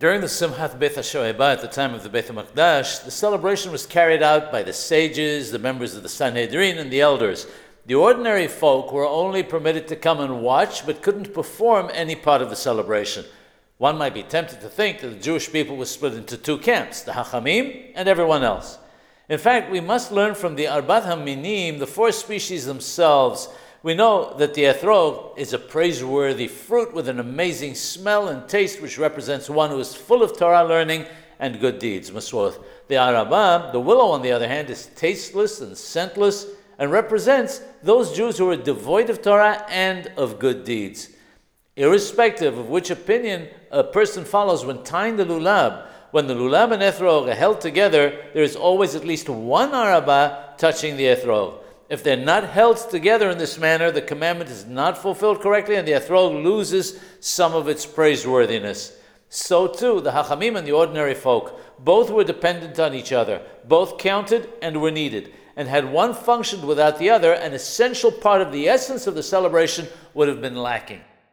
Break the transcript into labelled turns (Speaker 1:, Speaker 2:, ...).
Speaker 1: During the Simchat Beit HaShoeva at the time of the Beit HaMakdash, the celebration was carried out by the sages, the members of the Sanhedrin, and the elders. The ordinary folk were only permitted to come and watch, but couldn't perform any part of the celebration. One might be tempted to think that the Jewish people were split into two camps, the Hachamim and everyone else. In fact, we must learn from the Arbat HaMinim, the four species themselves, we know that the etrog is a praiseworthy fruit with an amazing smell and taste, which represents one who is full of Torah learning and good deeds. The araba, the willow, on the other hand, is tasteless and scentless and represents those Jews who are devoid of Torah and of good deeds. Irrespective of which opinion a person follows when tying the lulab, when the lulab and etrog are held together, there is always at least one araba touching the etrog. If they're not held together in this manner, the commandment is not fulfilled correctly, and the etrog loses some of its praiseworthiness. So too, the Hachamim and the ordinary folk, both were dependent on each other, both counted and were needed. And had one functioned without the other, an essential part of the essence of the celebration would have been lacking.